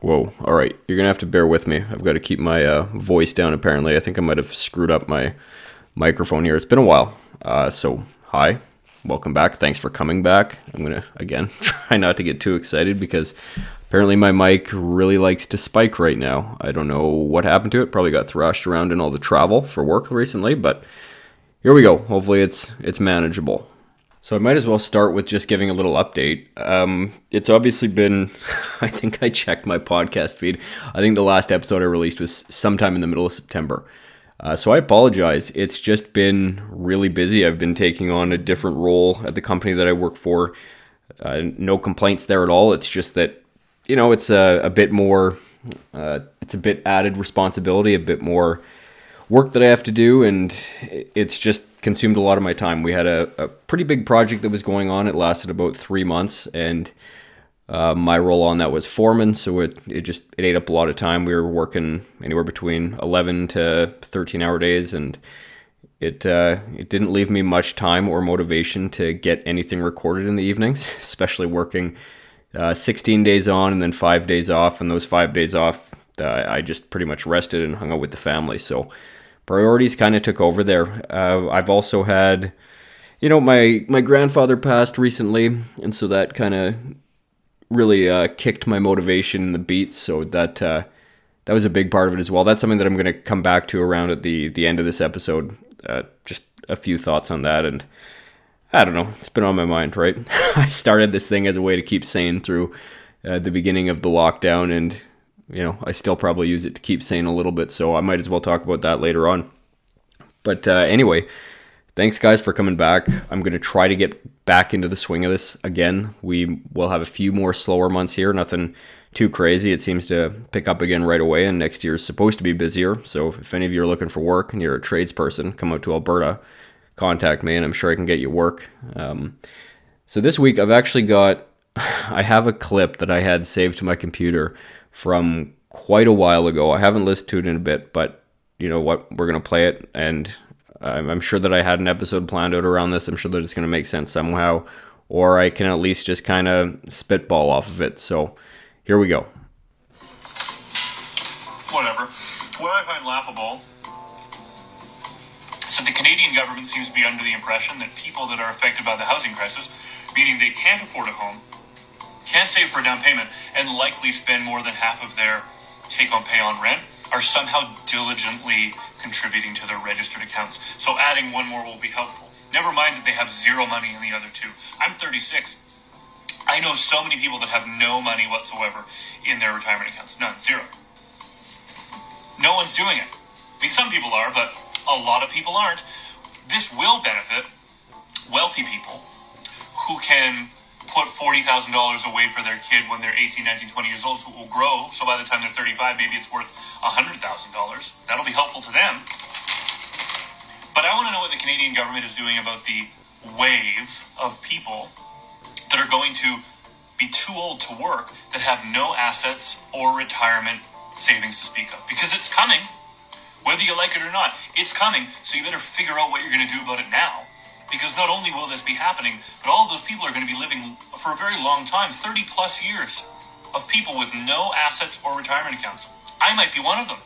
Whoa. All right. You're going to have to bear with me. I've got to keep my uh, voice down, apparently. I think I might have screwed up my microphone here. It's been a while. Uh, so, hi. Welcome back. Thanks for coming back. I'm going to, again, try not to get too excited because apparently my mic really likes to spike right now. I don't know what happened to it. Probably got thrashed around in all the travel for work recently, but here we go. Hopefully it's it's manageable. So I might as well start with just giving a little update. Um, it's obviously been, I think I checked my podcast feed. I think the last episode I released was sometime in the middle of September. Uh, so I apologize. It's just been really busy. I've been taking on a different role at the company that I work for. Uh, no complaints there at all. It's just that, you know, it's a, a bit more, uh, it's a bit added responsibility, a bit more work that I have to do, and it's just consumed a lot of my time. We had a, a pretty big project that was going on. It lasted about three months, and uh, my role on that was foreman, so it, it just it ate up a lot of time. We were working anywhere between eleven to thirteen hour days, and it uh, it didn't leave me much time or motivation to get anything recorded in the evenings, especially working uh, 16 days on and then five days off. And those five days off, uh, I just pretty much rested and hung out with the family. So priorities kind of took over there. Uh, I've also had, you know, my my grandfather passed recently, and so that kind of really uh, kicked my motivation in the beats. So that uh, that was a big part of it as well. That's something that I'm going to come back to around at the the end of this episode. Uh, just a few thoughts on that, and I don't know. It's been on my mind, right? I started this thing as a way to keep sane through uh, the beginning of the lockdown, and you know, I still probably use it to keep sane a little bit, so I might as well talk about that later on. But uh, anyway, thanks guys for coming back. I'm going to try to get back into the swing of this again. We will have a few more slower months here, nothing too crazy. It seems to pick up again right away, and next year is supposed to be busier. So if any of you are looking for work and you're a tradesperson, come out to Alberta, contact me, and I'm sure I can get you work. Um, so this week I've actually got, I have a clip that I had saved to my computer from quite a while ago. I haven't listened to it in a bit, but you know what? We're going to play it. And I'm sure that I had an episode planned out around this. I'm sure that it's going to make sense somehow, or I can at least just kind of spitball off of it. So here we go. Whatever. What I find laughable is that the Canadian government seems to be under the impression that people that are affected by the housing crisis, meaning they can't afford a home, can't save for a down payment, and likely spend more than half of their take home pay on rent, are somehow diligently contributing to their registered accounts. So adding one more will be helpful. Never mind that they have zero money in the other two. I'm 36. I know so many people that have no money whatsoever in their retirement accounts. None. Zero. No one's doing it. I mean, some people are, but a lot of people aren't. This will benefit wealthy people who can put $40,000 away for their kid when they're 18, 19, 20 years old, so it will grow. So by the time they're 35, maybe it's worth $100,000. That'll be helpful to them. But I want to know what the Canadian government is doing about the wave of people that are going to be too old to work that have no assets or retirement savings to speak of. Because it's coming, whether you like it or not. It's coming, so you better figure out what you're going to do about it now. Because not only will this be happening, but all of those people are going to be living for a very long time 30 plus years of people with no assets or retirement accounts. I might be one of them.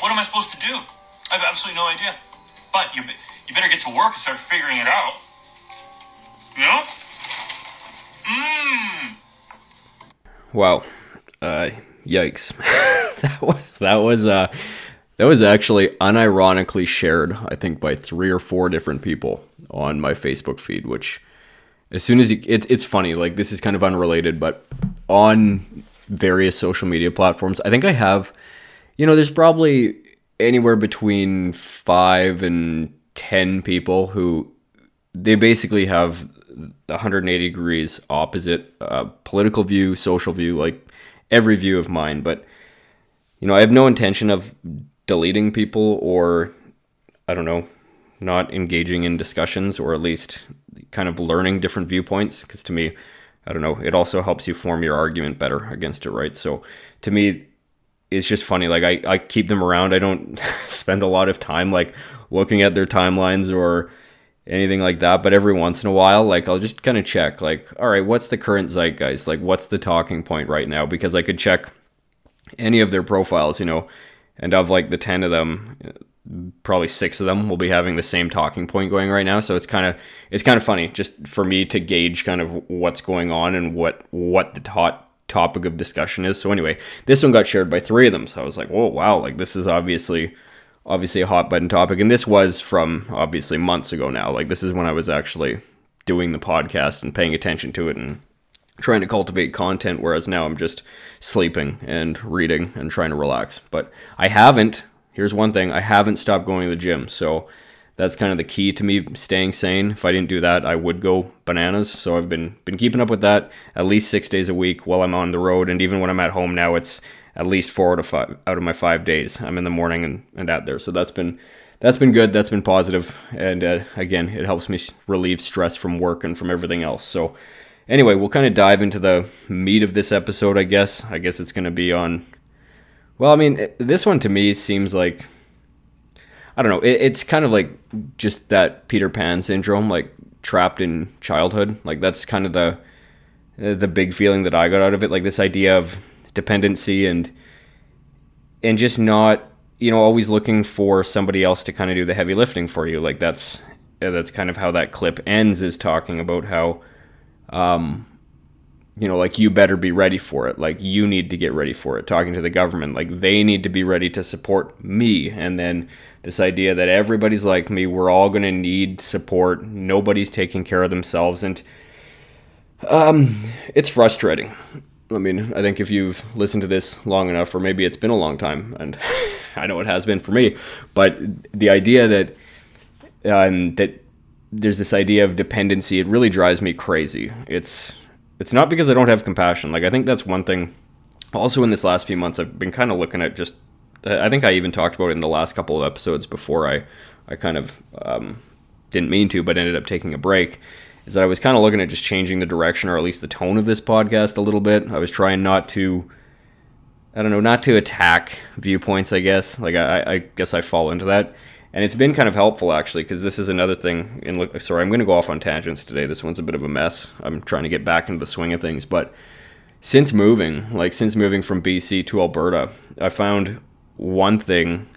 What am I supposed to do? I have absolutely no idea. But you, you better get to work and start figuring it out. You know? Mmm. Wow. Uh, yikes. that was that was uh that was actually unironically shared, I think, by three or four different people on my Facebook feed. Which, as soon as you, it, it's funny, like this is kind of unrelated, but on various social media platforms, I think I have, you know, there's probably anywhere between five and ten people who they basically have 180 degrees opposite uh, political view, social view, like every view of mine. But you know, I have no intention of deleting people or I don't know, not engaging in discussions or at least kind of learning different viewpoints because to me, I don't know, it also helps you form your argument better against it, right? So to me, it's just funny. Like I, I keep them around. I don't spend a lot of time like looking at their timelines or anything like that. But every once in a while, like I'll just kind of check, like, all right, what's the current zeitgeist? Like, what's the talking point right now? Because I could check any of their profiles, you know, and of like the 10 of them, probably six of them will be having the same talking point going right now. So it's kind of, it's kind of funny just for me to gauge kind of what's going on and what, what the hot topic of discussion is. So anyway, this one got shared by three of them. So I was like, whoa, wow, like this is obviously obviously a hot button topic. And this was from obviously months ago now. Like this is when I was actually doing the podcast and paying attention to it and trying to cultivate content, whereas now I'm just sleeping and reading and trying to relax. But I haven't, here's one thing, I haven't stopped going to the gym. So that's kind of the key to me staying sane. If I didn't do that, I would go bananas. So I've been been keeping up with that at least six days a week while I'm on the road, and even when I'm at home now, it's at least four out of five out of my five days. I'm in the morning and, and out there. So that's been that's been good. That's been positive, and uh, again, it helps me relieve stress from work and from everything else. So anyway, we'll kind of dive into the meat of this episode. I guess. I guess it's going to be on. Well, I mean, this one to me seems like I don't know. It, it's kind of like just that Peter Pan syndrome, like trapped in childhood. Like that's kind of the the big feeling that I got out of it. Like this idea of dependency and and just not you know always looking for somebody else to kind of do the heavy lifting for you. Like that's that's kind of how that clip ends is talking about how um you know, like you better be ready for it. Like you need to get ready for it. Talking to the government, like they need to be ready to support me. And then this idea that everybody's like me, we're all going to need support. Nobody's taking care of themselves. And um, it's frustrating. I mean, I think if you've listened to this long enough, or maybe it's been a long time, and I know it has been for me, but the idea that um, that there's this idea of dependency, it really drives me crazy. It's it's not because I don't have compassion. Like I think that's one thing. Also, in this last few months, I've been kind of looking at just. I think I even talked about it in the last couple of episodes before I, I kind of um, didn't mean to, but ended up taking a break. Is that I was kind of looking at just changing the direction or at least the tone of this podcast a little bit. I was trying not to. I don't know, not to attack viewpoints. I guess like I, I guess I fall into that and it's been kind of helpful actually because this is another thing in look sorry i'm going to go off on tangents today. This one's a bit of a mess. I'm trying to get back into the swing of things. But since moving like since moving from bc to alberta i found one thing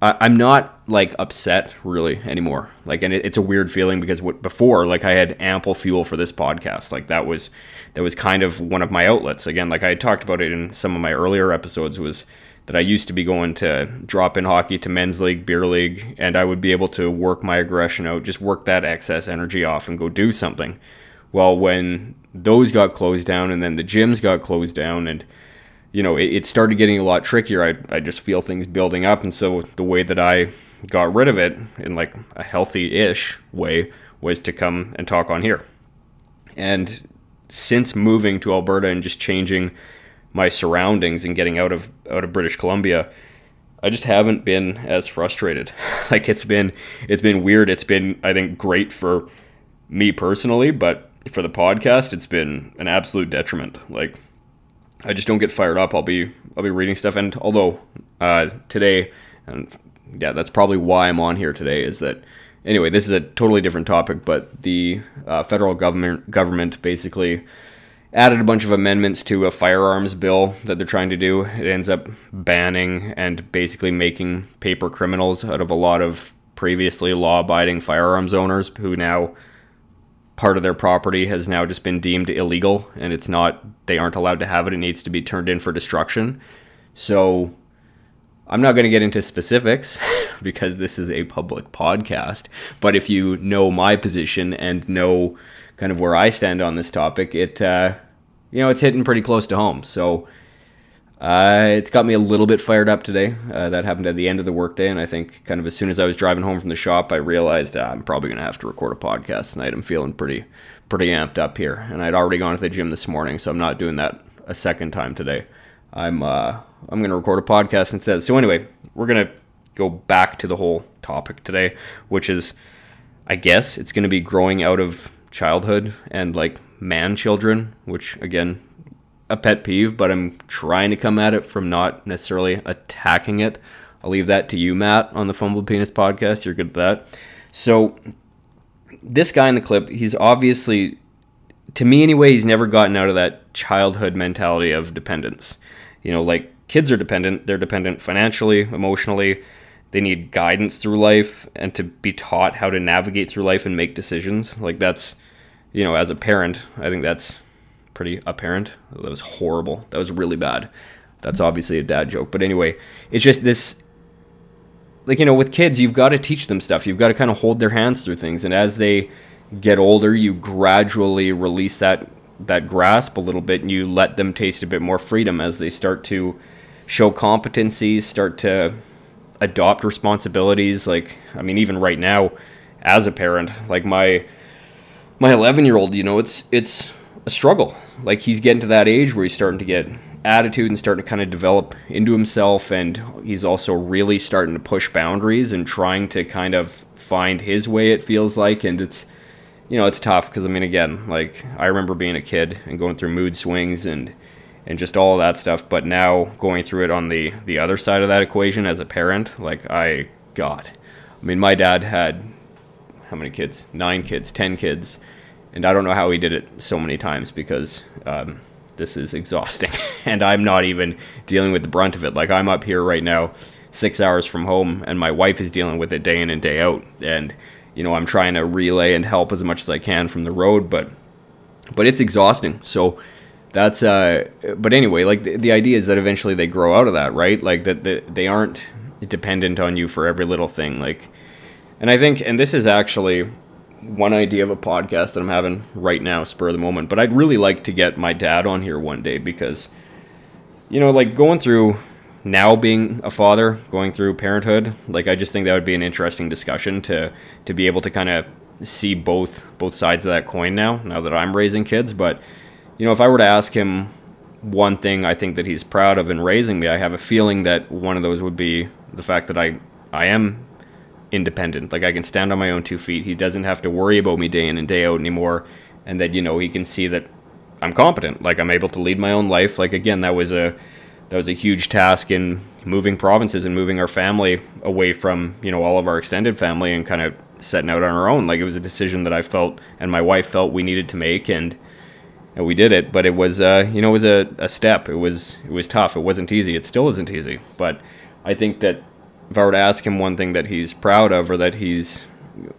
I, am not like upset really anymore. Like and it, it's a weird feeling because what before like i had ample fuel for this podcast. Like that was that was kind of one of my outlets. Again like i talked about it in some of my earlier episodes was that I used to be going to drop in hockey to men's league, beer league, and I would be able to work my aggression out, just work that excess energy off and go do something. Well, when those got closed down and then the gyms got closed down and you know, it, it started getting a lot trickier. I, I just feel things building up. And so the way that I got rid of it in like a healthy ish way was to come and talk on here. And since moving to Alberta and just changing my surroundings and getting out of out of British Columbia, I just haven't been as frustrated. like it's been it's been weird. It's been I think great for me personally, but for the podcast, it's been an absolute detriment. Like I just don't get fired up. I'll be I'll be reading stuff, and although uh, today, and yeah, that's probably why I'm on here today. Is that anyway? This is a totally different topic, but the uh, federal government government basically added a bunch of amendments to a firearms bill that they're trying to do. It ends up banning and basically making paper criminals out of a lot of previously law abiding firearms owners who now part of their property has now just been deemed illegal and it's not they aren't allowed to have it it needs to be turned in for destruction so i'm not going to get into specifics because this is a public podcast but if you know my position and know kind of where I stand on this topic, it uh, you know it's hitting pretty close to home. So uh, it's got me a little bit fired up today. Uh, that happened at the end of the workday, and I think kind of as soon as I was driving home from the shop, I realized uh, I'm probably going to have to record a podcast tonight. I'm feeling pretty pretty amped up here, and I'd already gone to the gym this morning, so I'm not doing that a second time today. I'm uh, I'm going to record a podcast instead. So anyway, we're going to go back to the whole topic today, which is, I guess, it's going to be growing out of childhood and like man children, which again, a pet peeve, but I'm trying to come at it from not necessarily attacking it. I'll leave that to you, Matt, on the Fumbled Penis podcast. You're good at that. So, this guy in the clip, he's obviously, to me anyway, he's never gotten out of that childhood mentality of dependence. You know, like kids are dependent, they're dependent financially, emotionally. They need guidance through life and to be taught how to navigate through life and make decisions. Like, that's, you know, as a parent, I think that's pretty apparent. That was horrible. That was really bad. That's obviously a dad joke. But anyway, it's just this like you know with kids you've got to teach them stuff you've got to kind of hold their hands through things and as they get older you gradually release that that grasp a little bit and you let them taste a bit more freedom as they start to show competencies start to adopt responsibilities like i mean even right now as a parent like my my 11 year old you know it's it's a struggle like he's getting to that age where he's starting to get attitude and starting to kind of develop into himself. And he's also really starting to push boundaries and trying to kind of find his way, it feels like. And it's, you know, it's tough because, I mean, again, like I remember being a kid and going through mood swings and, and just all that stuff. But now going through it on the, the other side of that equation as a parent, like I, God, I mean, my dad had how many kids? Nine kids, ten kids. And I don't know how he did it so many times because um, this is exhausting. and I'm not even dealing with the brunt of it. Like I'm up here right now, six hours from home, and my wife is dealing with it day in and day out. And you know, I'm trying to relay and help as much as I can from the road, but but it's exhausting. So that's uh but anyway, like the, the idea is that eventually they grow out of that, right? Like that the, they aren't dependent on you for every little thing. Like and I think and this is actually one idea of a podcast that I'm having right now, spur of the moment. But I'd really like to get my dad on here one day because, you know, like going through now being a father, going through parenthood, like I just think that would be an interesting discussion to to be able to kind of see both both sides of that coin now. Now that I'm raising kids, but you know, if I were to ask him one thing I think that he's proud of in raising me, I have a feeling that one of those would be the fact that I I am independent. Like I can stand on my own two feet. He doesn't have to worry about me day in and day out anymore. And that you know he can see that I'm competent. Like I'm able to lead my own life. Like again, that was a that was a huge task in moving provinces and moving our family away from you know all of our extended family and kind of setting out on our own. Like it was a decision that I felt and my wife felt we needed to make and. And we did it, but it was, uh, you know, it was a, a step. It was, it was tough. It wasn't easy. It still isn't easy. But I think that if I were to ask him one thing that he's proud of or that he's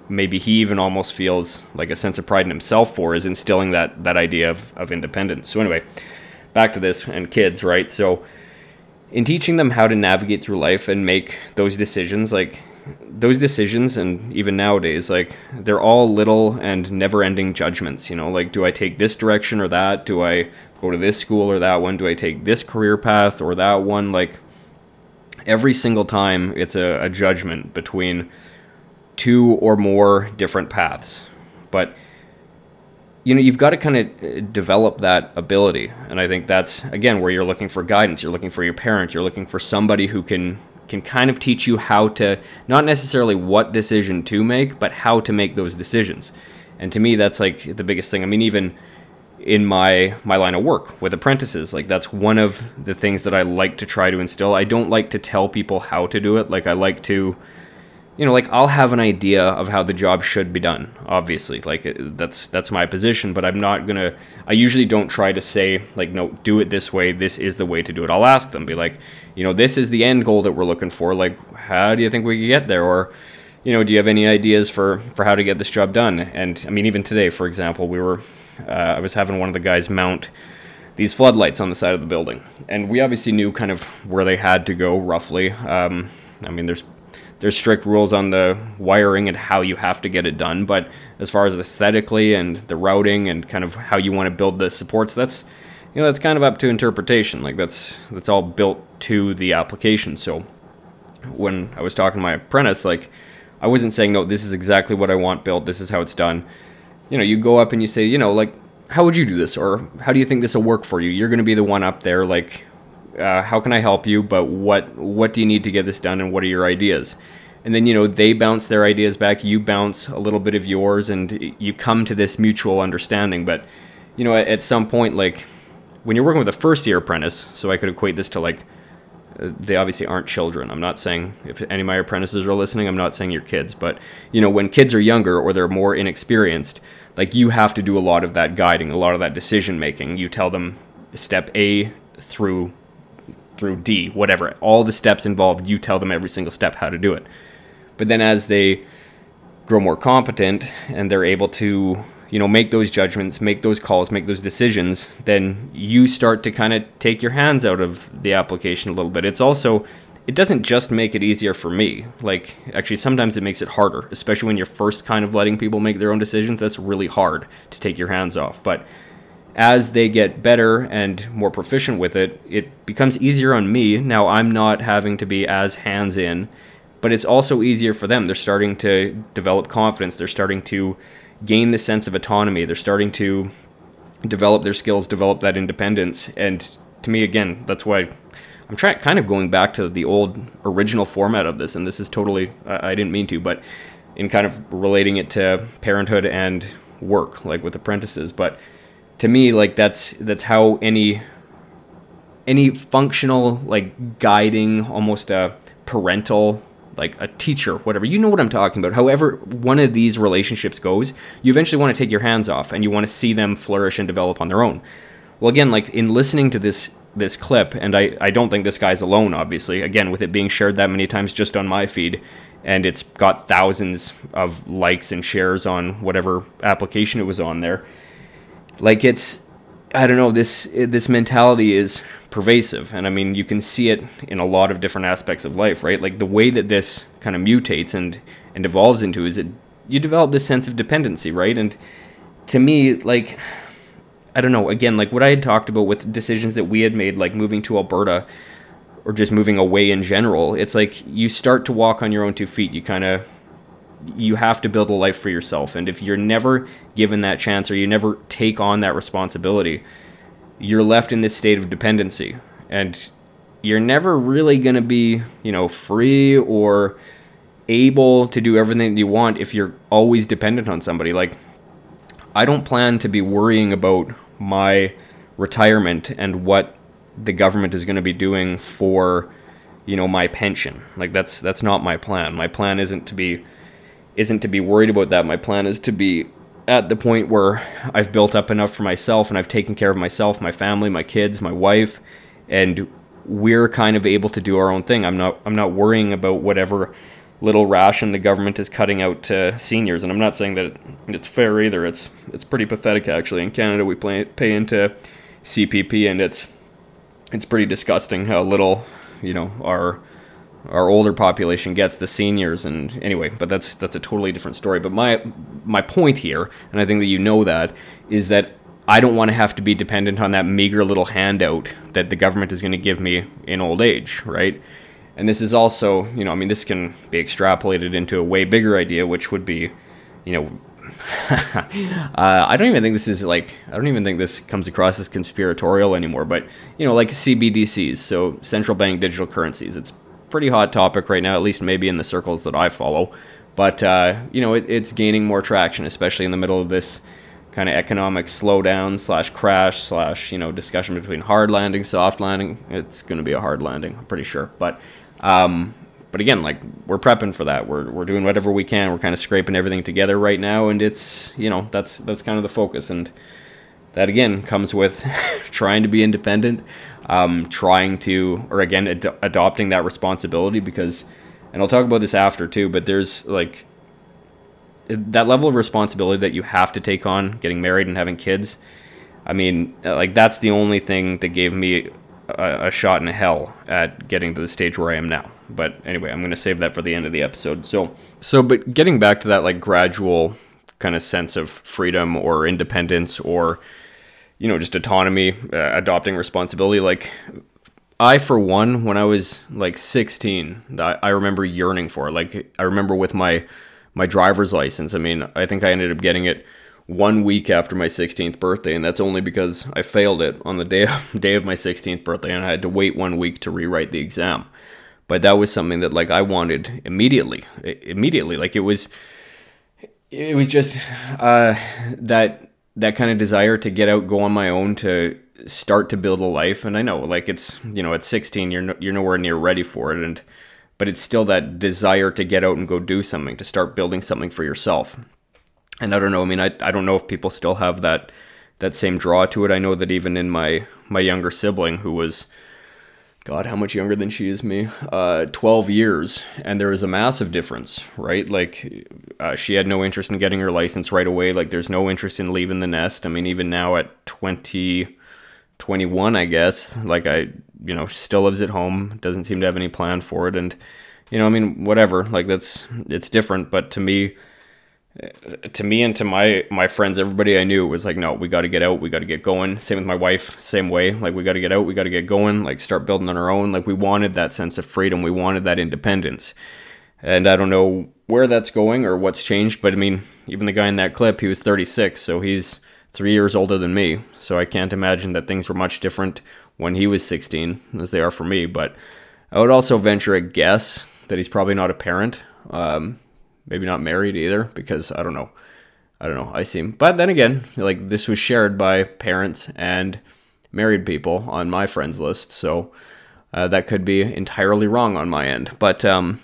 maybe he even almost feels like a sense of pride in himself for is instilling that that idea of, of independence. So anyway, back to this and kids, right? So in teaching them how to navigate through life and make those decisions, like those decisions and even nowadays, like they're all little and never ending judgments, you know, like do I take this direction or that? Do I go to this school or that one? Do I take this career path or that one? Like every single time it's a, a judgment between two or more different paths. But you know, you've got to kind of uh, develop that ability. And I think that's again where you're looking for guidance. You're looking for your parent. You're looking for somebody who can can kind of teach you how to not necessarily what decision to make, but how to make those decisions. And to me, that's like the biggest thing. I mean, even in my my line of work with apprentices like that's one of the things that I like to try to instill I don't like to tell people how to do it like I like to you know like I'll have an idea of how the job should be done obviously. Like that's that's my position but I'm not to I usually don't try to say like no do it this way. This is the way to do it. I'll ask them be like you know this is the end goal that we're looking for. Like how do you think we could get there? Or you know do you have any ideas for for how to get this job done? And I mean even today for example we were uh, I was having one of the guys mount these floodlights on the side of the building, and we obviously knew kind of where they had to go roughly. Um, I mean, there's there's strict rules on the wiring and how you have to get it done, but as far as aesthetically and the routing and kind of how you want to build the supports, that's you know that's kind of up to interpretation. Like that's that's all built to the application. So when I was talking to my apprentice, like I wasn't saying no, this is exactly what I want built. This is how it's done you know, you go up and you say, you know, like, how would you do this? Or how do you think this will work for you? You're going to be the one up there, like, uh, how can I help you? But what what do you need to get this done, and what are your ideas? And then you know they bounce their ideas back, you bounce a little bit of yours, and you come to this mutual understanding. But you know, at, at some point, like when you're working with a first year apprentice, so I could equate this to like uh, they obviously aren't children. I'm not saying if any of my apprentices are listening, I'm not saying you're kids, but you know, when kids are younger or they're more inexperienced, like you have to do a lot of that guiding, a lot of that decision making. You tell them step A through through D, whatever. All the steps involved, you tell them every single step how to do it. But then as they grow more competent and they're able to you know make those judgments make those calls make those decisions then you start to kind of take your hands out of the application a little bit it's also it doesn't just make it easier for me like actually sometimes it makes it harder especially when you're first kind of letting people make their own decisions that's really hard to take your hands off but as they get better and more proficient with it it becomes easier on me now i'm not having to be as hands in but it's also easier for them. They're starting to develop confidence. They're starting to gain the sense of autonomy. They're starting to develop their skills, develop that independence. And to me, again, that's why I'm trying kind of going back to the old original format of this. And this is totally, I didn't mean to, but in kind of relating it to parenthood and work, like with apprentices. But to me, like that's that's how any any functional like guiding, almost a parental like a teacher, whatever. You know what I'm talking about. However, one of these relationships goes, you eventually want to take your hands off and you want to see them flourish and develop on their own. Well, again, like in listening to this this clip, and I, I don't think this guy's alone, obviously. Again, with it being shared that many times just on my feed, and it's got thousands of likes and shares on whatever application it was on there. Like it's, I don't know, this this mentality is pervasive. And I mean, you can see it in a lot of different aspects of life, right? Like the way that this kind of mutates and, and evolves into is it you develop this sense of dependency, right? And to me, like, I don't know, again, like what I had talked about with decisions that we had made, like moving to Alberta or just moving away in general, it's like you start to walk on your own two feet. You kind of you have to build a life for yourself. And if you're never given that chance or you never take on that responsibility you're left in this state of dependency. And you're never really going to be, you know, free or able to do everything that you want if you're always dependent on somebody. Like I don't plan to be worrying about my retirement and what the government is going to be doing for you know my pension. Like that's that's not my plan. My plan isn't to be isn't to be worried about that my plan is to be at the point where I've built up enough for myself and I've taken care of myself, my family, my kids, my wife, and we're kind of able to do our own thing. I'm not I'm not worrying about whatever little ration the government is cutting out to seniors, and I'm not saying that it's fair either. It's it's pretty pathetic actually. In Canada, we pay, pay into CPP, and it's it's pretty disgusting how little you know our our older population gets the seniors and anyway but that's that's a totally different story but my my point here and i think that you know that is that i don't want to have to be dependent on that meager little handout that the government is going to give me in old age right and this is also you know i mean this can be extrapolated into a way bigger idea which would be you know uh, I don't even think this is like I don't even think this comes across as conspiratorial anymore. But you know, like CBDCs, so central bank digital currencies. It's pretty hot topic right now, at least maybe in the circles that I follow. But uh, you know, it, it's gaining more traction, especially in the middle of this kind of economic slowdown slash crash slash you know discussion between hard landing, soft landing. It's going to be a hard landing, I'm pretty sure. But um, but again, like we're prepping for that. We're we're doing whatever we can. We're kind of scraping everything together right now, and it's you know that's that's kind of the focus and that again comes with trying to be independent, um, trying to, or again, ad- adopting that responsibility because, and I'll talk about this after too, but there's like that level of responsibility that you have to take on getting married and having kids. I mean, like that's the only thing that gave me a, a shot in hell at getting to the stage where I am now. But anyway, I'm going to save that for the end of the episode. So, so, but getting back to that like gradual kind of sense of freedom or independence or you know, just autonomy, uh, adopting responsibility. Like, I, for one, when I was like 16, I, remember yearning for it. Like, I remember with my my driver's license. I mean, I think I ended up getting it one week after my 16th birthday, and that's only because I failed it on the day of, day of my 16th birthday, and I had to wait one week to rewrite the exam. But that was something that like I wanted immediately, immediately. Like it was, it was just uh, that that kind of desire to get out, go on my own, to start to build a life. And I know like it's you know at 16 you're no, you're nowhere near ready for it. And but it's still that desire to get out and go do something to start building something for yourself. And I don't know I mean I, I don't know if people still have that that same draw to it. I know that even in my my younger sibling who was God, how much younger than she is me? Uh, 12 years. And there is a massive difference, right? Like, uh, she had no interest in getting her license right away. Like, there's no interest in leaving the nest. I mean, even now at 20, 21, I guess, like, I, you know, still lives at home, doesn't seem to have any plan for it. And, you know, I mean, whatever. Like, that's, it's different. But to me, to me and to my my friends, everybody I knew was like, no, we got to get out, we got to get going. Same with my wife, same way. Like we got to get out, we got to get going, like start building on our own. Like we wanted that sense of freedom, we wanted that independence. And I don't know where that's going or what's changed, but I mean, even the guy in that clip, he was 36, so he's three years older than me. So I can't imagine that things were much different when he was 16 as they are for me. But I would also venture a guess that he's probably not a parent. Um, maybe not married either because I don't know. I don't know. I seem, but then again, like this was shared by parents and married people on my friends list, so uh, that could be entirely wrong on my end. But um,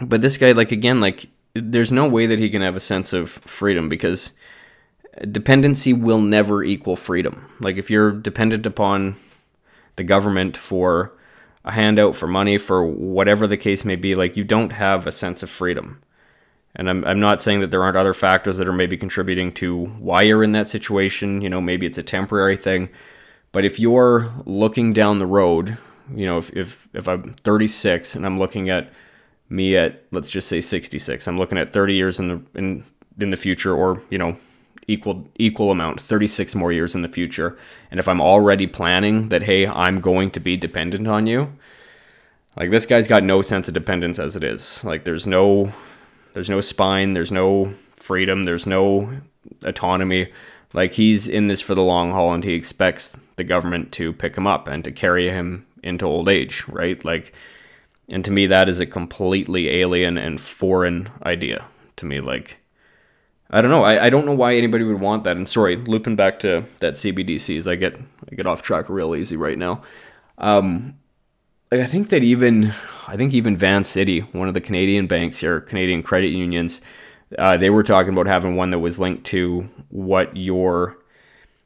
but this guy, like again, like there's no way that he can have a sense of freedom because dependency will never equal freedom. Like if you're dependent upon the government for a handout for money for whatever the case may be, like you don't have a sense of freedom. And I'm, I'm not saying that there aren't other factors that are maybe contributing to why you're in that situation. You know, maybe it's a temporary thing. But if you're looking down the road, you know, if, if, if I'm 36 and I'm looking at me at, let's just say 66, I'm looking at 30 years in the, in, in the future or, you know, equal equal amount 36 more years in the future and if i'm already planning that hey i'm going to be dependent on you like this guy's got no sense of dependence as it is like there's no there's no spine, there's no freedom, there's no autonomy. Like he's in this for the long haul and he expects the government to pick him up and to carry him into old age, right? Like and to me that is a completely alien and foreign idea to me like I don't know. I, I don't know why anybody would want that. And sorry, looping back to that CBDCs, I get I get off track real easy right now. Um, like I think that even I think even Vancity, one of the Canadian banks here, Canadian credit unions, uh, they were talking about having one that was linked to what your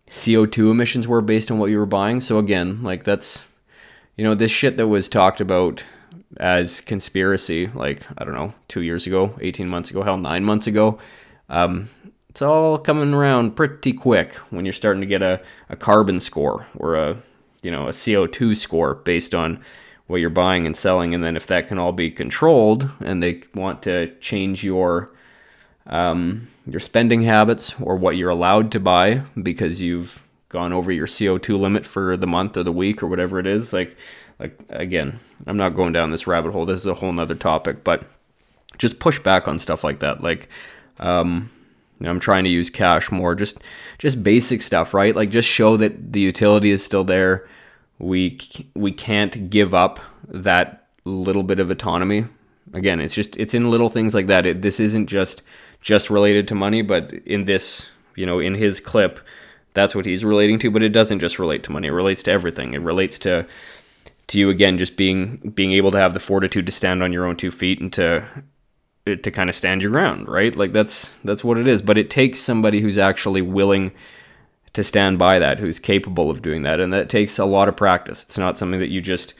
CO2 emissions were based on what you were buying. So again, like that's you know this shit that was talked about as conspiracy, like I don't know, two years ago, eighteen months ago, hell, nine months ago. Um, it's all coming around pretty quick when you're starting to get a, a carbon score or a you know a CO2 score based on what you're buying and selling, and then if that can all be controlled, and they want to change your um, your spending habits or what you're allowed to buy because you've gone over your CO2 limit for the month or the week or whatever it is, like like again, I'm not going down this rabbit hole. This is a whole nother topic, but just push back on stuff like that. Like, um, I'm trying to use cash more. Just just basic stuff, right? Like just show that the utility is still there we we can't give up that little bit of autonomy. Again, it's just it's in little things like that. It, this isn't just just related to money, but in this, you know, in his clip, that's what he's relating to. But it doesn't just relate to money; it relates to everything. It relates to to you again, just being being able to have the fortitude to stand on your own two feet and to to kind of stand your ground, right? Like that's that's what it is. But it takes somebody who's actually willing to stand by that, who's capable of doing that. And that takes a lot of practice. It's not something that you just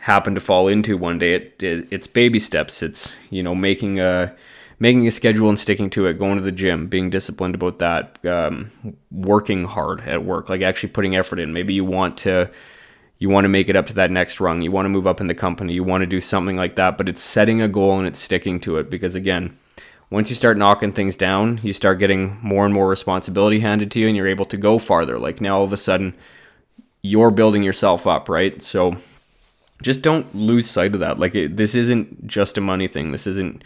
happen to fall into one day. It, it, it's baby steps. It's, you know, making a making a schedule and sticking to it, going to the gym, being disciplined about that, um, working hard at work, like actually putting effort in. Maybe you want to you want to make it up to that next rung. You want to move up in the company. You want to do something like that, but it's setting a goal and it's sticking to it because again, once you start knocking things down, you start getting more and more responsibility handed to you and you're able to go farther. Like now all of a sudden you're building yourself up, right? So just don't lose sight of that. Like it, this isn't just a money thing. This isn't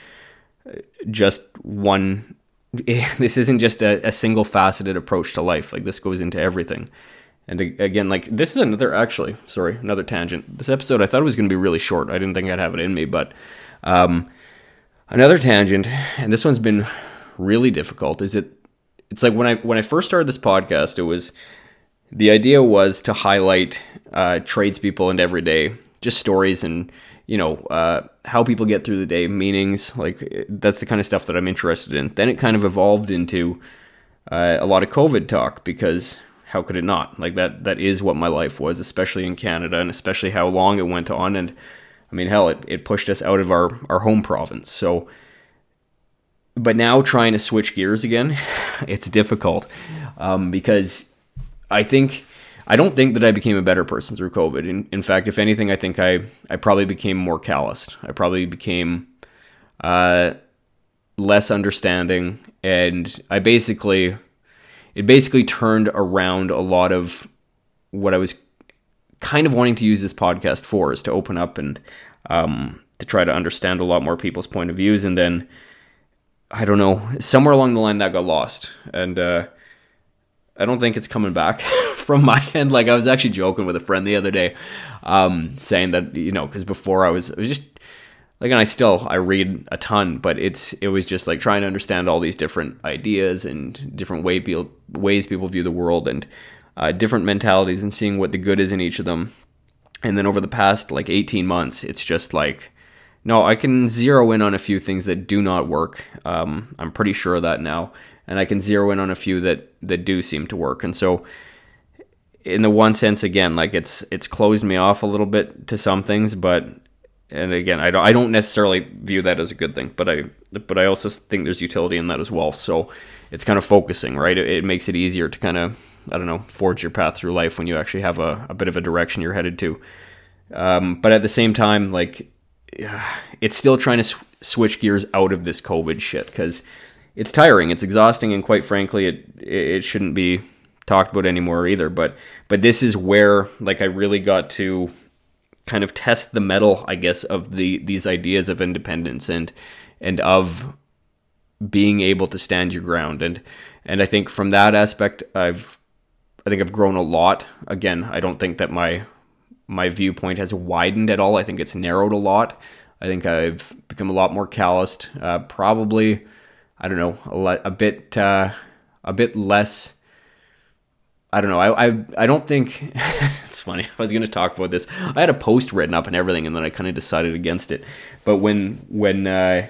uh, just one this isn't just a, a single faceted approach to life. Like this goes into everything. And again, like this is another actually, sorry, another tangent. This episode I thought it was going to be really short. I didn't think I'd have it in me, but um, Another tangent, and this one's been really difficult, is it it's like when I when I first started this podcast, it was the idea was to highlight uh, tradespeople and everyday just stories and you know uh, how people get through the day, meanings. Like that's the kind of stuff that I'm interested in. Then it kind of evolved into uh, a lot of COVID talk because how could it not? Like that that is what my life was, especially in Canada, and especially how long it went on. And I mean, hell, it, it pushed us out of our our home province. So, but now trying to switch gears again, it's difficult um, because I think I don't think that I became a better person through COVID. In, in fact, if anything, I think I I probably became more calloused. I probably became uh, less understanding, and I basically it basically turned around a lot of what I was kind of wanting to use this podcast for is to open up and um, to try to understand a lot more people's point of views, and then I don't know somewhere along the line that got lost, and uh, I don't think it's coming back from my end. Like I was actually joking with a friend the other day, um, saying that you know because before I was I was just like and I still I read a ton, but it's it was just like trying to understand all these different ideas and different way people ways people view the world. And uh, different mentalities and seeing what the good is in each of them. And then over the past like 18 months, it's just like no, I can zero in on a few things that do not work. Um, I'm pretty sure of that now and I can zero in on a few that that do seem to work. And so, in the one sense, again, like it's it's closed me off a little bit to some things, but and again, I don't I don't necessarily view that as a good thing, but I but I also think there's utility in that as well. So it's kind of focusing, right? It, it makes it easier to kind of I don't know forge your path through life when you actually have a, a bit of a direction you're headed to. Um, but at the same time, like it's still trying to sw- switch gears out of this COVID shit because it's tiring, it's exhausting, and quite frankly, it it shouldn't be talked about anymore either. But but this is where like I really got to kind of test the mettle, I guess, of the these ideas of independence and and of being able to stand your ground and and I think from that aspect I've I think I've grown a lot. Again, I don't think that my my viewpoint has widened at all. I think it's narrowed a lot. I think I've become a lot more calloused. Uh, probably I don't know, a, le- a bit uh, a bit less. I don't know. I I, I don't think it's funny. I was going to talk about this. I had a post written up and everything, and then I kind of decided against it. But when when uh,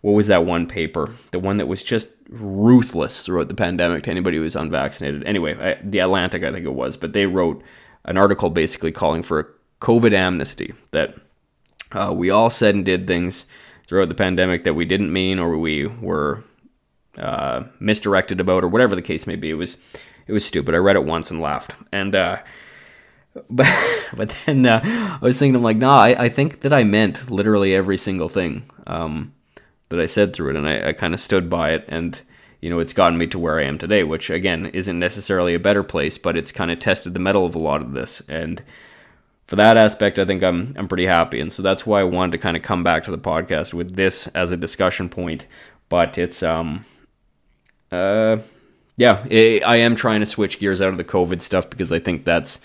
what was that one paper? The one that was just ruthless throughout the pandemic to anybody who was unvaccinated. Anyway, I, the Atlantic, I think it was, but they wrote an article basically calling for a COVID amnesty that uh, we all said and did things throughout the pandemic that we didn't mean or we were uh, misdirected about or whatever the case may be. It was it was stupid. I read it once and laughed. And uh, but but then uh, I was thinking, I'm like, nah, I, I think that I meant literally every single thing um, that I said through it, and I, I kind of stood by it, and you know, it's gotten me to where I am today, which again isn't necessarily a better place, but it's kind of tested the mettle of a lot of this, and for that aspect, I think I'm I'm pretty happy, and so that's why I wanted to kind of come back to the podcast with this as a discussion point. But it's um, uh, yeah, it, I am trying to switch gears out of the COVID stuff because I think that's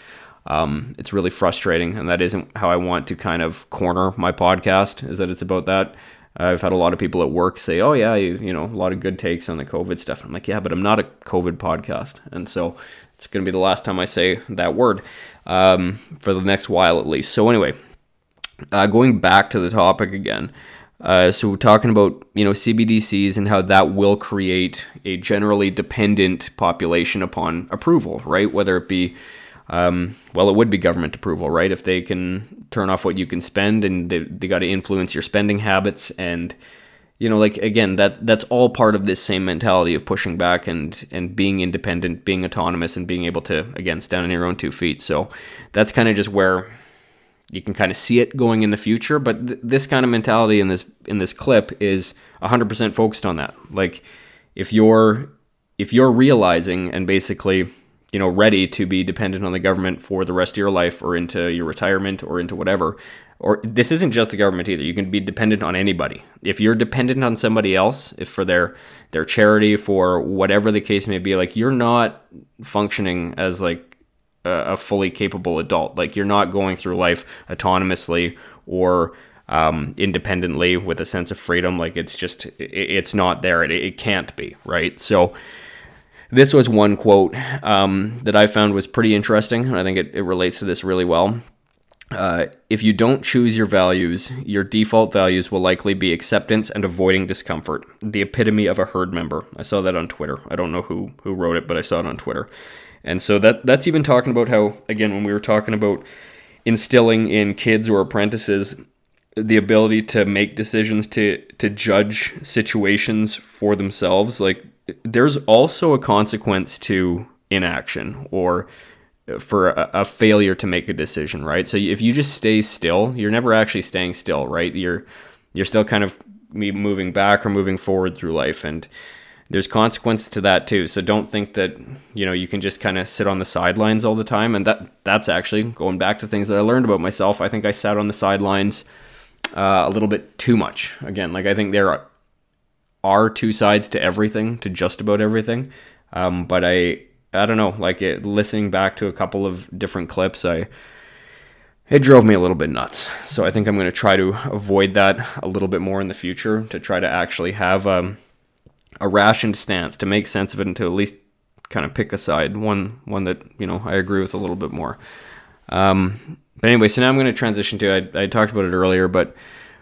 um, it's really frustrating, and that isn't how I want to kind of corner my podcast. Is that it's about that. I've had a lot of people at work say, "Oh yeah, you, you know, a lot of good takes on the COVID stuff." I'm like, "Yeah, but I'm not a COVID podcast," and so it's going to be the last time I say that word um, for the next while at least. So anyway, uh, going back to the topic again. Uh, so we're talking about you know CBDCs and how that will create a generally dependent population upon approval, right? Whether it be um, well, it would be government approval, right? If they can turn off what you can spend and they, they got to influence your spending habits and you know like again that that's all part of this same mentality of pushing back and and being independent being autonomous and being able to again stand on your own two feet. So that's kind of just where you can kind of see it going in the future. But th- this kind of mentality in this in this clip is 100% focused on that. Like if you're if you're realizing and basically you know ready to be dependent on the government for the rest of your life or into your retirement or into whatever or this isn't just the government either. You can be dependent on anybody. If you're dependent on somebody else, if for their their charity, for whatever the case may be, like you're not functioning as like a, a fully capable adult. Like you're not going through life autonomously or um, independently with a sense of freedom. Like it's just it, it's not there. It, it can't be right. So this was one quote um, that I found was pretty interesting, and I think it, it relates to this really well. Uh, if you don't choose your values, your default values will likely be acceptance and avoiding discomfort. The epitome of a herd member. I saw that on Twitter. I don't know who who wrote it, but I saw it on Twitter. And so that that's even talking about how again when we were talking about instilling in kids or apprentices the ability to make decisions to to judge situations for themselves like there's also a consequence to inaction or for a, a, failure to make a decision right so if you just stay still you're never actually staying still right you're you're still kind of moving back or moving forward through life and there's consequences to that too. So don't think that you know you can just kind of sit on the sidelines all the time. And that that's actually going back to things that I learned about myself. I think I sat on the sidelines uh, a little bit too much. Again, like I think there are, are two sides to everything, to just about everything. Um, but I I don't know. Like it, listening back to a couple of different clips, I it drove me a little bit nuts. So I think I'm going to try to avoid that a little bit more in the future to try to actually have um, a rationed stance to make sense of it and to at least kind of pick a side, one one that you know I agree with a little bit more. Um, but anyway, so now I'm going to transition to I, I talked about it earlier, but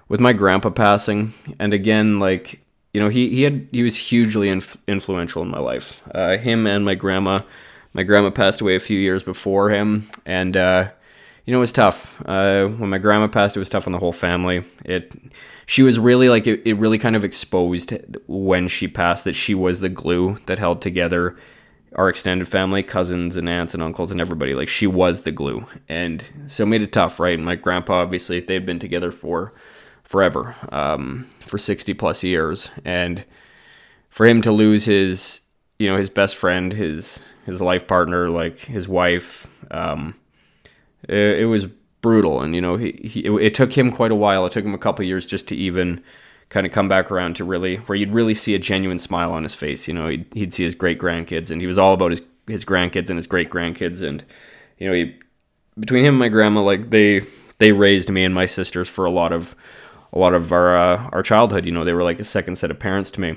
with my grandpa passing, and again, like you know, he he had he was hugely inf- influential in my life. Uh, him and my grandma. My grandma passed away a few years before him, and uh, you know, it was tough. Uh, when my grandma passed, it was tough on the whole family. It she was really like it, it really kind of exposed when she passed that she was the glue that held together our extended family, cousins and aunts and uncles and everybody. Like she was the glue. And so it made it tough, right? And my grandpa, obviously, they'd been together for forever, um, for 60 plus years. And for him to lose his, you know, his best friend, his, his life partner, like his wife, um, it, it was brutal. And you know, he, he it, it, took him quite a while. It took him a couple years just to even kind of come back around to really where you'd really see a genuine smile on his face. You know, he'd, he'd see his great grandkids, and he was all about his his grandkids and his great grandkids. And you know, he between him and my grandma, like they they raised me and my sisters for a lot of a lot of our uh, our childhood. You know, they were like a second set of parents to me.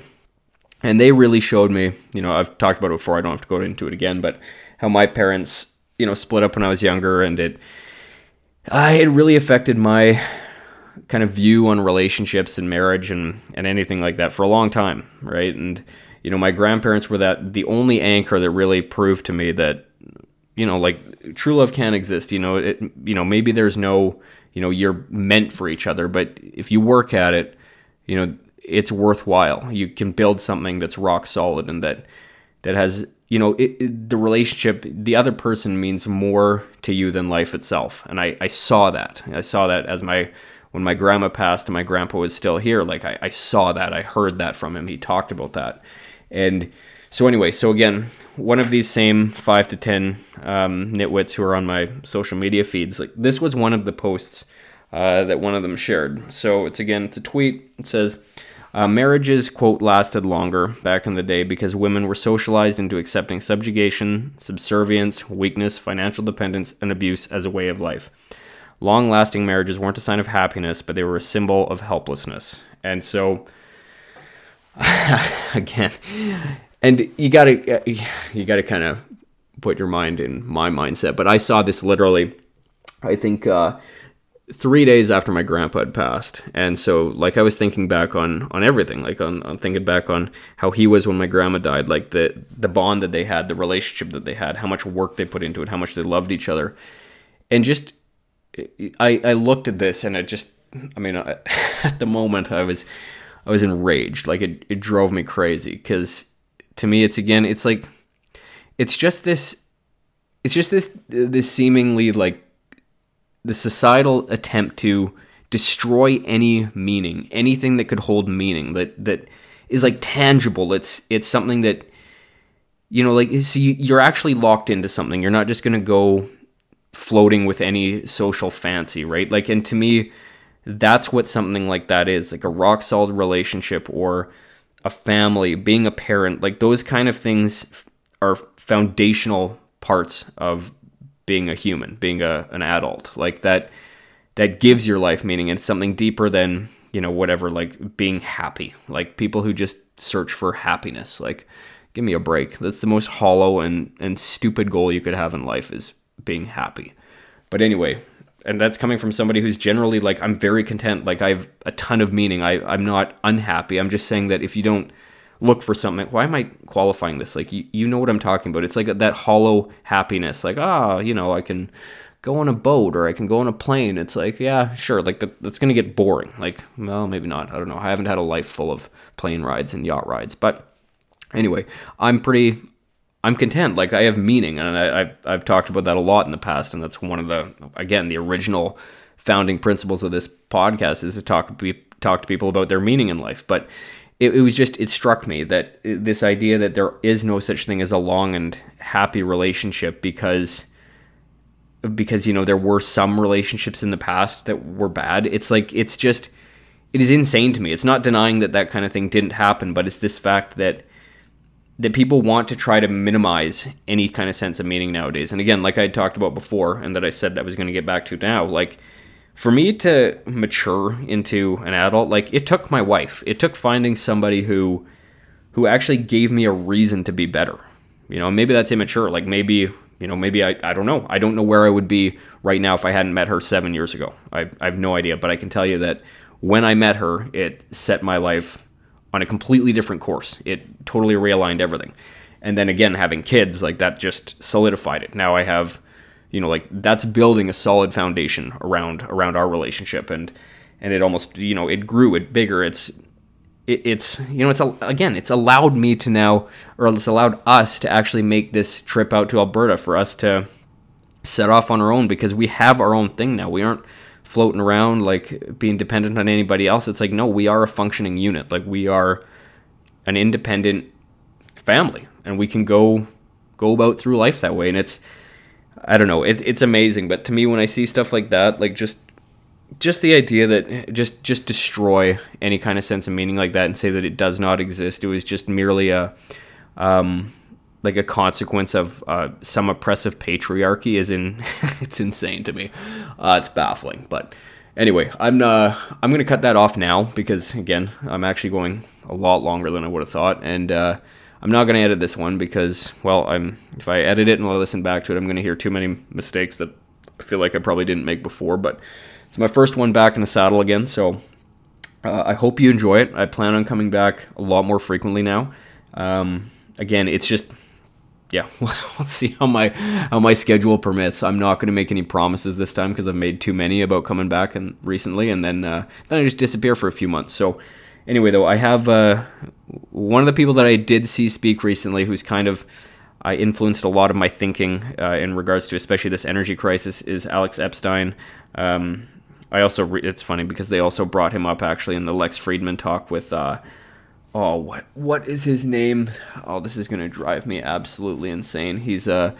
And they really showed me, you know, I've talked about it before, I don't have to go into it again, but how my parents, you know, split up when I was younger and it uh, it really affected my kind of view on relationships and marriage and, and anything like that for a long time, right? And you know, my grandparents were that the only anchor that really proved to me that you know, like true love can exist. You know, it you know maybe there's no you know you're meant for each other, but if you work at it, you know it's worthwhile. You can build something that's rock solid and that that has you know, it, it, the relationship, the other person means more to you than life itself. And I, I saw that. I saw that as my, when my grandma passed and my grandpa was still here, like I, I saw that. I heard that from him. He talked about that. And so, anyway, so again, one of these same five to 10 um, nitwits who are on my social media feeds, like this was one of the posts uh, that one of them shared. So it's again, it's a tweet. It says, uh, marriages, quote, lasted longer back in the day because women were socialized into accepting subjugation, subservience, weakness, financial dependence, and abuse as a way of life. Long lasting marriages weren't a sign of happiness, but they were a symbol of helplessness. And so, again, and you gotta, you gotta kind of put your mind in my mindset. But I saw this literally, I think, uh, three days after my grandpa had passed and so like i was thinking back on on everything like on, on thinking back on how he was when my grandma died like the the bond that they had the relationship that they had how much work they put into it how much they loved each other and just i i looked at this and it just i mean at the moment i was i was enraged like it, it drove me crazy because to me it's again it's like it's just this it's just this this seemingly like the societal attempt to destroy any meaning, anything that could hold meaning that that is like tangible. It's it's something that you know, like so you, you're actually locked into something. You're not just gonna go floating with any social fancy, right? Like, and to me, that's what something like that is like a rock solid relationship or a family, being a parent. Like those kind of things are foundational parts of being a human, being a an adult. Like that that gives your life meaning and it's something deeper than, you know, whatever like being happy. Like people who just search for happiness. Like give me a break. That's the most hollow and and stupid goal you could have in life is being happy. But anyway, and that's coming from somebody who's generally like I'm very content. Like I have a ton of meaning. I I'm not unhappy. I'm just saying that if you don't look for something, why am I qualifying this? Like you you know what I'm talking about. It's like that hollow happiness. Like ah, you know, I can go on a boat or I can go on a plane. It's like, yeah, sure. Like that, that's going to get boring. Like, well, maybe not. I don't know. I haven't had a life full of plane rides and yacht rides, but anyway, I'm pretty, I'm content. Like I have meaning, and I, have I've talked about that a lot in the past, and that's one of the again the original founding principles of this podcast is to talk talk to people about their meaning in life. But it, it was just it struck me that this idea that there is no such thing as a long and happy relationship because because you know there were some relationships in the past that were bad. It's like it's just it is insane to me. It's not denying that that kind of thing didn't happen, but it's this fact that that people want to try to minimize any kind of sense of meaning nowadays. And again, like I talked about before, and that I said I was going to get back to now, like for me to mature into an adult, like it took my wife. It took finding somebody who who actually gave me a reason to be better. You know, maybe that's immature. Like maybe, you know, maybe I, I don't know. I don't know where I would be right now if I hadn't met her seven years ago. I, I have no idea. But I can tell you that when I met her, it set my life on a completely different course. It totally realigned everything. And then again, having kids, like that just solidified it. Now I have, you know, like that's building a solid foundation around around our relationship and and it almost, you know, it grew, it bigger. It's it, it's you know it's again it's allowed me to now or it's allowed us to actually make this trip out to Alberta for us to set off on our own because we have our own thing now we aren't floating around like being dependent on anybody else. It's like no, we are a functioning unit. Like we are an independent family, and we can go go about through life that way. And it's I don't know, it, it's amazing. But to me, when I see stuff like that, like just just the idea that just just destroy any kind of sense of meaning like that and say that it does not exist. It was just merely a um, like a consequence of uh, some oppressive patriarchy is in it's insane to me. Uh, it's baffling, but anyway, I'm uh, I'm gonna cut that off now because again, I'm actually going a lot longer than I would have thought, and uh, I'm not gonna edit this one because well, I'm if I edit it and I listen back to it, I'm gonna hear too many mistakes that I feel like I probably didn't make before. But it's my first one back in the saddle again, so uh, I hope you enjoy it. I plan on coming back a lot more frequently now. Um, again, it's just yeah, we'll see how my how my schedule permits. I'm not going to make any promises this time because I've made too many about coming back and recently, and then uh, then I just disappear for a few months. So anyway, though, I have uh, one of the people that I did see speak recently, who's kind of I influenced a lot of my thinking uh, in regards to especially this energy crisis, is Alex Epstein. Um, I also re- it's funny because they also brought him up actually in the Lex Fridman talk with uh, oh what what is his name? Oh, this is gonna drive me absolutely insane. He's uh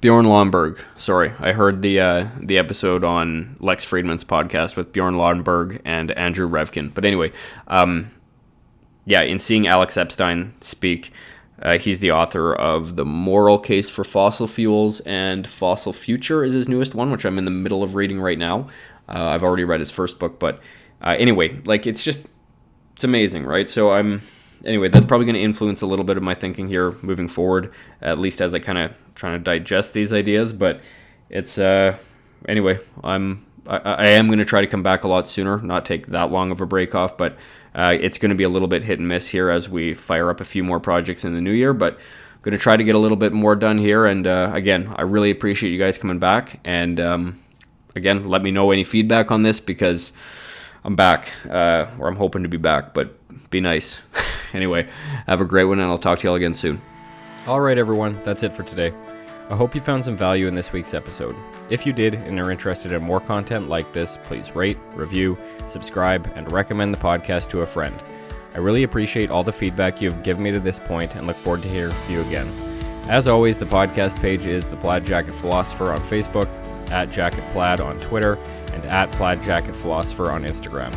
Bjorn Lomborg. Sorry, I heard the uh, the episode on Lex Fridman's podcast with Bjorn Lomborg and Andrew Revkin. But anyway, um, yeah, in seeing Alex Epstein speak, uh, he's the author of The Moral Case for Fossil Fuels and Fossil Future is his newest one, which I'm in the middle of reading right now. Uh, I've already read his first book, but uh, anyway, like it's just it's amazing, right? So I'm anyway, that's probably going to influence a little bit of my thinking here moving forward, at least as I kind of trying to digest these ideas. But it's uh, anyway, I'm I, I am going to try to come back a lot sooner, not take that long of a break off, but uh, it's going to be a little bit hit and miss here as we fire up a few more projects in the new year. But I'm going to try to get a little bit more done here. And uh, again, I really appreciate you guys coming back. And um, again, let me know any feedback on this because I'm back, uh, or I'm hoping to be back, but be nice. anyway, have a great one, and I'll talk to you all again soon. All right, everyone, that's it for today. I hope you found some value in this week's episode. If you did and are interested in more content like this, please rate, review, subscribe, and recommend the podcast to a friend. I really appreciate all the feedback you have given me to this point and look forward to hearing from you again. As always, the podcast page is The Plaid Jacket Philosopher on Facebook, at Jacket Plaid on Twitter, and at Plaid Jacket Philosopher on Instagram.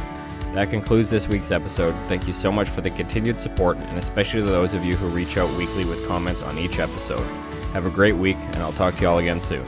That concludes this week's episode. Thank you so much for the continued support, and especially to those of you who reach out weekly with comments on each episode. Have a great week, and I'll talk to you all again soon.